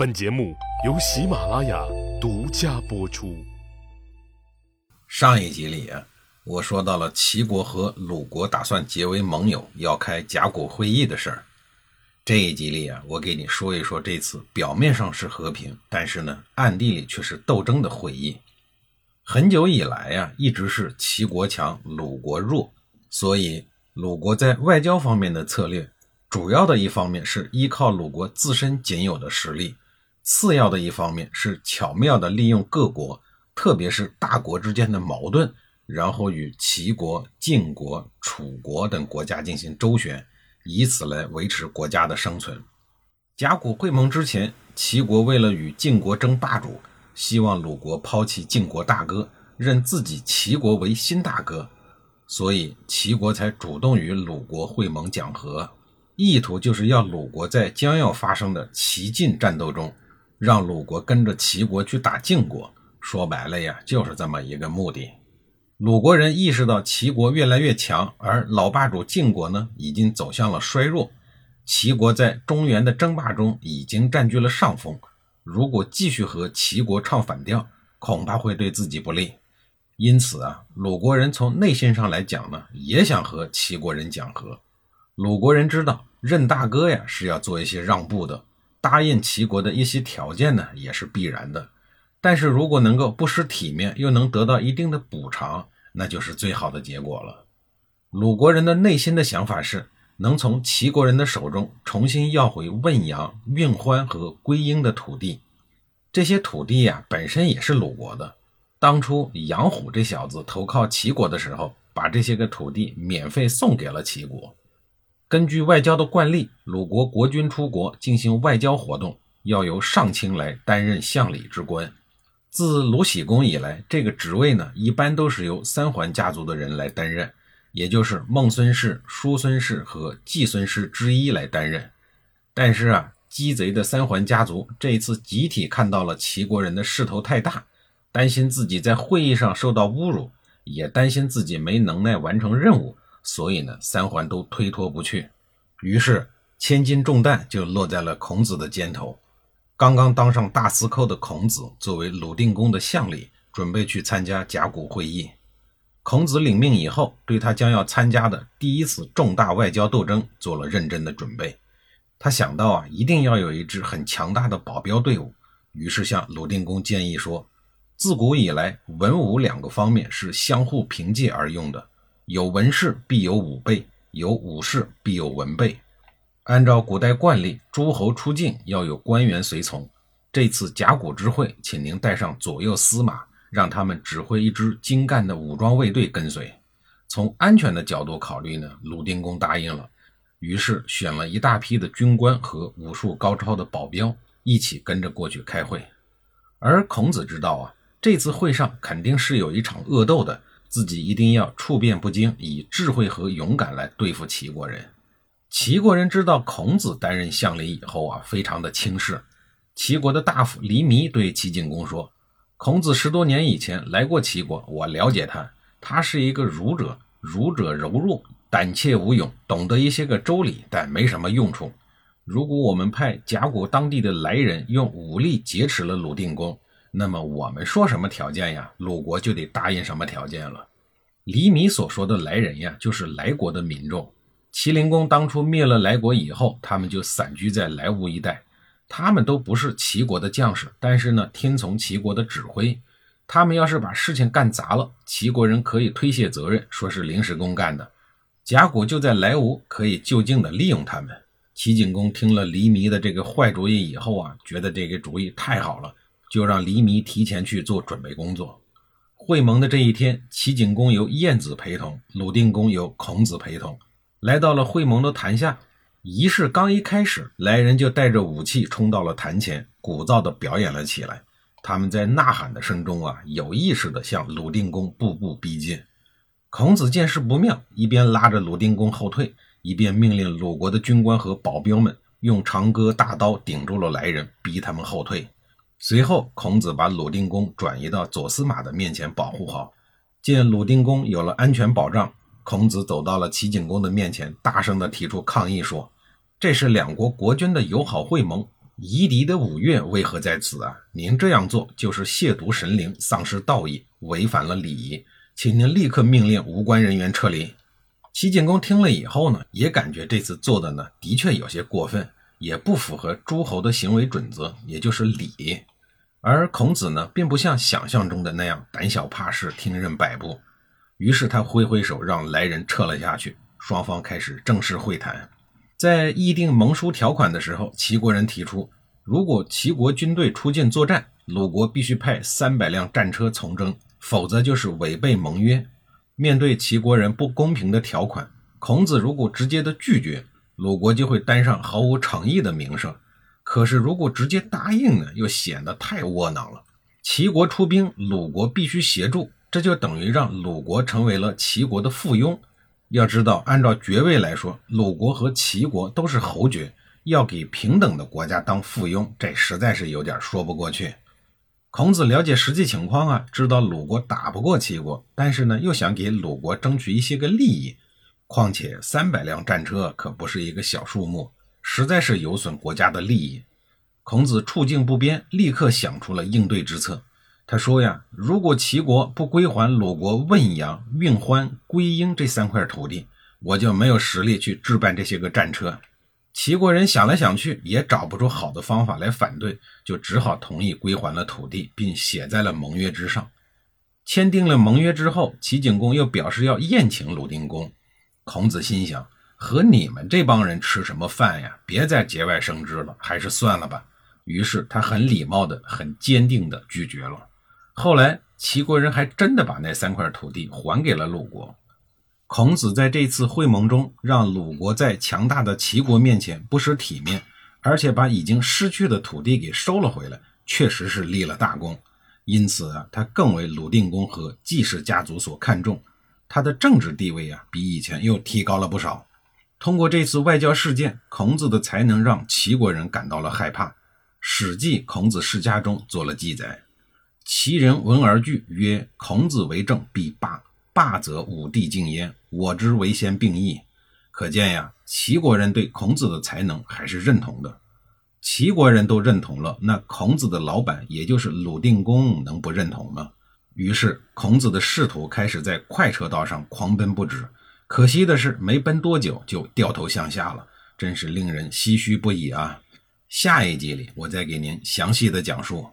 本节目由喜马拉雅独家播出。上一集里啊，我说到了齐国和鲁国打算结为盟友，要开甲骨会议的事儿。这一集里啊，我给你说一说这次表面上是和平，但是呢，暗地里却是斗争的会议。很久以来呀，一直是齐国强，鲁国弱，所以鲁国在外交方面的策略，主要的一方面是依靠鲁国自身仅有的实力，次要的一方面是巧妙地利用各国。特别是大国之间的矛盾，然后与齐国、晋国、楚国等国家进行周旋，以此来维持国家的生存。甲骨会盟之前，齐国为了与晋国争霸主，希望鲁国抛弃晋国大哥，认自己齐国为新大哥，所以齐国才主动与鲁国会盟讲和，意图就是要鲁国在将要发生的齐晋战斗中，让鲁国跟着齐国去打晋国。说白了呀，就是这么一个目的。鲁国人意识到齐国越来越强，而老霸主晋国呢，已经走向了衰弱。齐国在中原的争霸中已经占据了上风，如果继续和齐国唱反调，恐怕会对自己不利。因此啊，鲁国人从内心上来讲呢，也想和齐国人讲和。鲁国人知道认大哥呀是要做一些让步的，答应齐国的一些条件呢，也是必然的。但是如果能够不失体面，又能得到一定的补偿，那就是最好的结果了。鲁国人的内心的想法是，能从齐国人的手中重新要回汶阳、运欢和归阴的土地。这些土地呀，本身也是鲁国的。当初杨虎这小子投靠齐国的时候，把这些个土地免费送给了齐国。根据外交的惯例，鲁国国君出国进行外交活动，要由上卿来担任相礼之官。自鲁僖公以来，这个职位呢，一般都是由三桓家族的人来担任，也就是孟孙氏、叔孙氏和季孙氏之一来担任。但是啊，鸡贼的三桓家族这一次集体看到了齐国人的势头太大，担心自己在会议上受到侮辱，也担心自己没能耐完成任务，所以呢，三桓都推脱不去。于是，千斤重担就落在了孔子的肩头。刚刚当上大司寇的孔子，作为鲁定公的相礼，准备去参加甲骨会议。孔子领命以后，对他将要参加的第一次重大外交斗争做了认真的准备。他想到啊，一定要有一支很强大的保镖队伍，于是向鲁定公建议说：自古以来，文武两个方面是相互凭借而用的，有文士必有武备，有武士必有文备。按照古代惯例，诸侯出境要有官员随从。这次甲骨之会，请您带上左右司马，让他们指挥一支精干的武装卫队跟随。从安全的角度考虑呢，鲁定公答应了，于是选了一大批的军官和武术高超的保镖一起跟着过去开会。而孔子知道啊，这次会上肯定是有一场恶斗的，自己一定要处变不惊，以智慧和勇敢来对付齐国人。齐国人知道孔子担任相礼以后啊，非常的轻视。齐国的大夫黎弥对齐景公说：“孔子十多年以前来过齐国，我了解他，他是一个儒者，儒者柔弱，胆怯无勇，懂得一些个周礼，但没什么用处。如果我们派甲骨当地的来人用武力劫持了鲁定公，那么我们说什么条件呀，鲁国就得答应什么条件了。”黎弥所说的来人呀，就是来国的民众。齐灵公当初灭了莱国以后，他们就散居在莱芜一带。他们都不是齐国的将士，但是呢，听从齐国的指挥。他们要是把事情干砸了，齐国人可以推卸责任，说是临时工干的。甲骨就在莱芜，可以就近的利用他们。齐景公听了黎弥的这个坏主意以后啊，觉得这个主意太好了，就让黎弥提前去做准备工作。会盟的这一天，齐景公由晏子陪同，鲁定公由孔子陪同。来到了会盟的坛下，仪式刚一开始，来人就带着武器冲到了坛前，鼓噪地表演了起来。他们在呐喊的声中啊，有意识地向鲁定公步步逼近。孔子见势不妙，一边拉着鲁定公后退，一边命令鲁国的军官和保镖们用长戈大刀顶住了来人，逼他们后退。随后，孔子把鲁定公转移到左司马的面前保护好。见鲁定公有了安全保障。孔子走到了齐景公的面前，大声地提出抗议说：“这是两国国君的友好会盟，夷狄的五岳为何在此啊？您这样做就是亵渎神灵，丧失道义，违反了礼仪，请您立刻命令无关人员撤离。齐景公听了以后呢，也感觉这次做的呢，的确有些过分，也不符合诸侯的行为准则，也就是礼。而孔子呢，并不像想象中的那样胆小怕事、听任摆布。于是他挥挥手，让来人撤了下去。双方开始正式会谈。在议定盟书条款的时候，齐国人提出，如果齐国军队出境作战，鲁国必须派三百辆战车从征，否则就是违背盟约。面对齐国人不公平的条款，孔子如果直接的拒绝，鲁国就会担上毫无诚意的名声。可是，如果直接答应呢，又显得太窝囊了。齐国出兵，鲁国必须协助，这就等于让鲁国成为了齐国的附庸。要知道，按照爵位来说，鲁国和齐国都是侯爵，要给平等的国家当附庸，这实在是有点说不过去。孔子了解实际情况啊，知道鲁国打不过齐国，但是呢，又想给鲁国争取一些个利益。况且三百辆战车可不是一个小数目。实在是有损国家的利益，孔子处境不边，立刻想出了应对之策。他说呀：“如果齐国不归还鲁国汶阳、运欢、归阴这三块土地，我就没有实力去置办这些个战车。”齐国人想来想去，也找不出好的方法来反对，就只好同意归还了土地，并写在了盟约之上。签订了盟约之后，齐景公又表示要宴请鲁定公。孔子心想。和你们这帮人吃什么饭呀？别再节外生枝了，还是算了吧。于是他很礼貌的、很坚定的拒绝了。后来齐国人还真的把那三块土地还给了鲁国。孔子在这次会盟中，让鲁国在强大的齐国面前不失体面，而且把已经失去的土地给收了回来，确实是立了大功。因此啊，他更为鲁定公和季氏家族所看重，他的政治地位啊，比以前又提高了不少。通过这次外交事件，孔子的才能让齐国人感到了害怕。《史记·孔子世家》中做了记载：“齐人闻而惧，曰：‘孔子为政，必霸。霸则武帝敬焉，我之为先，并义。’”可见呀，齐国人对孔子的才能还是认同的。齐国人都认同了，那孔子的老板，也就是鲁定公，能不认同吗？于是，孔子的仕途开始在快车道上狂奔不止。可惜的是，没奔多久就掉头向下了，真是令人唏嘘不已啊！下一集里，我再给您详细的讲述。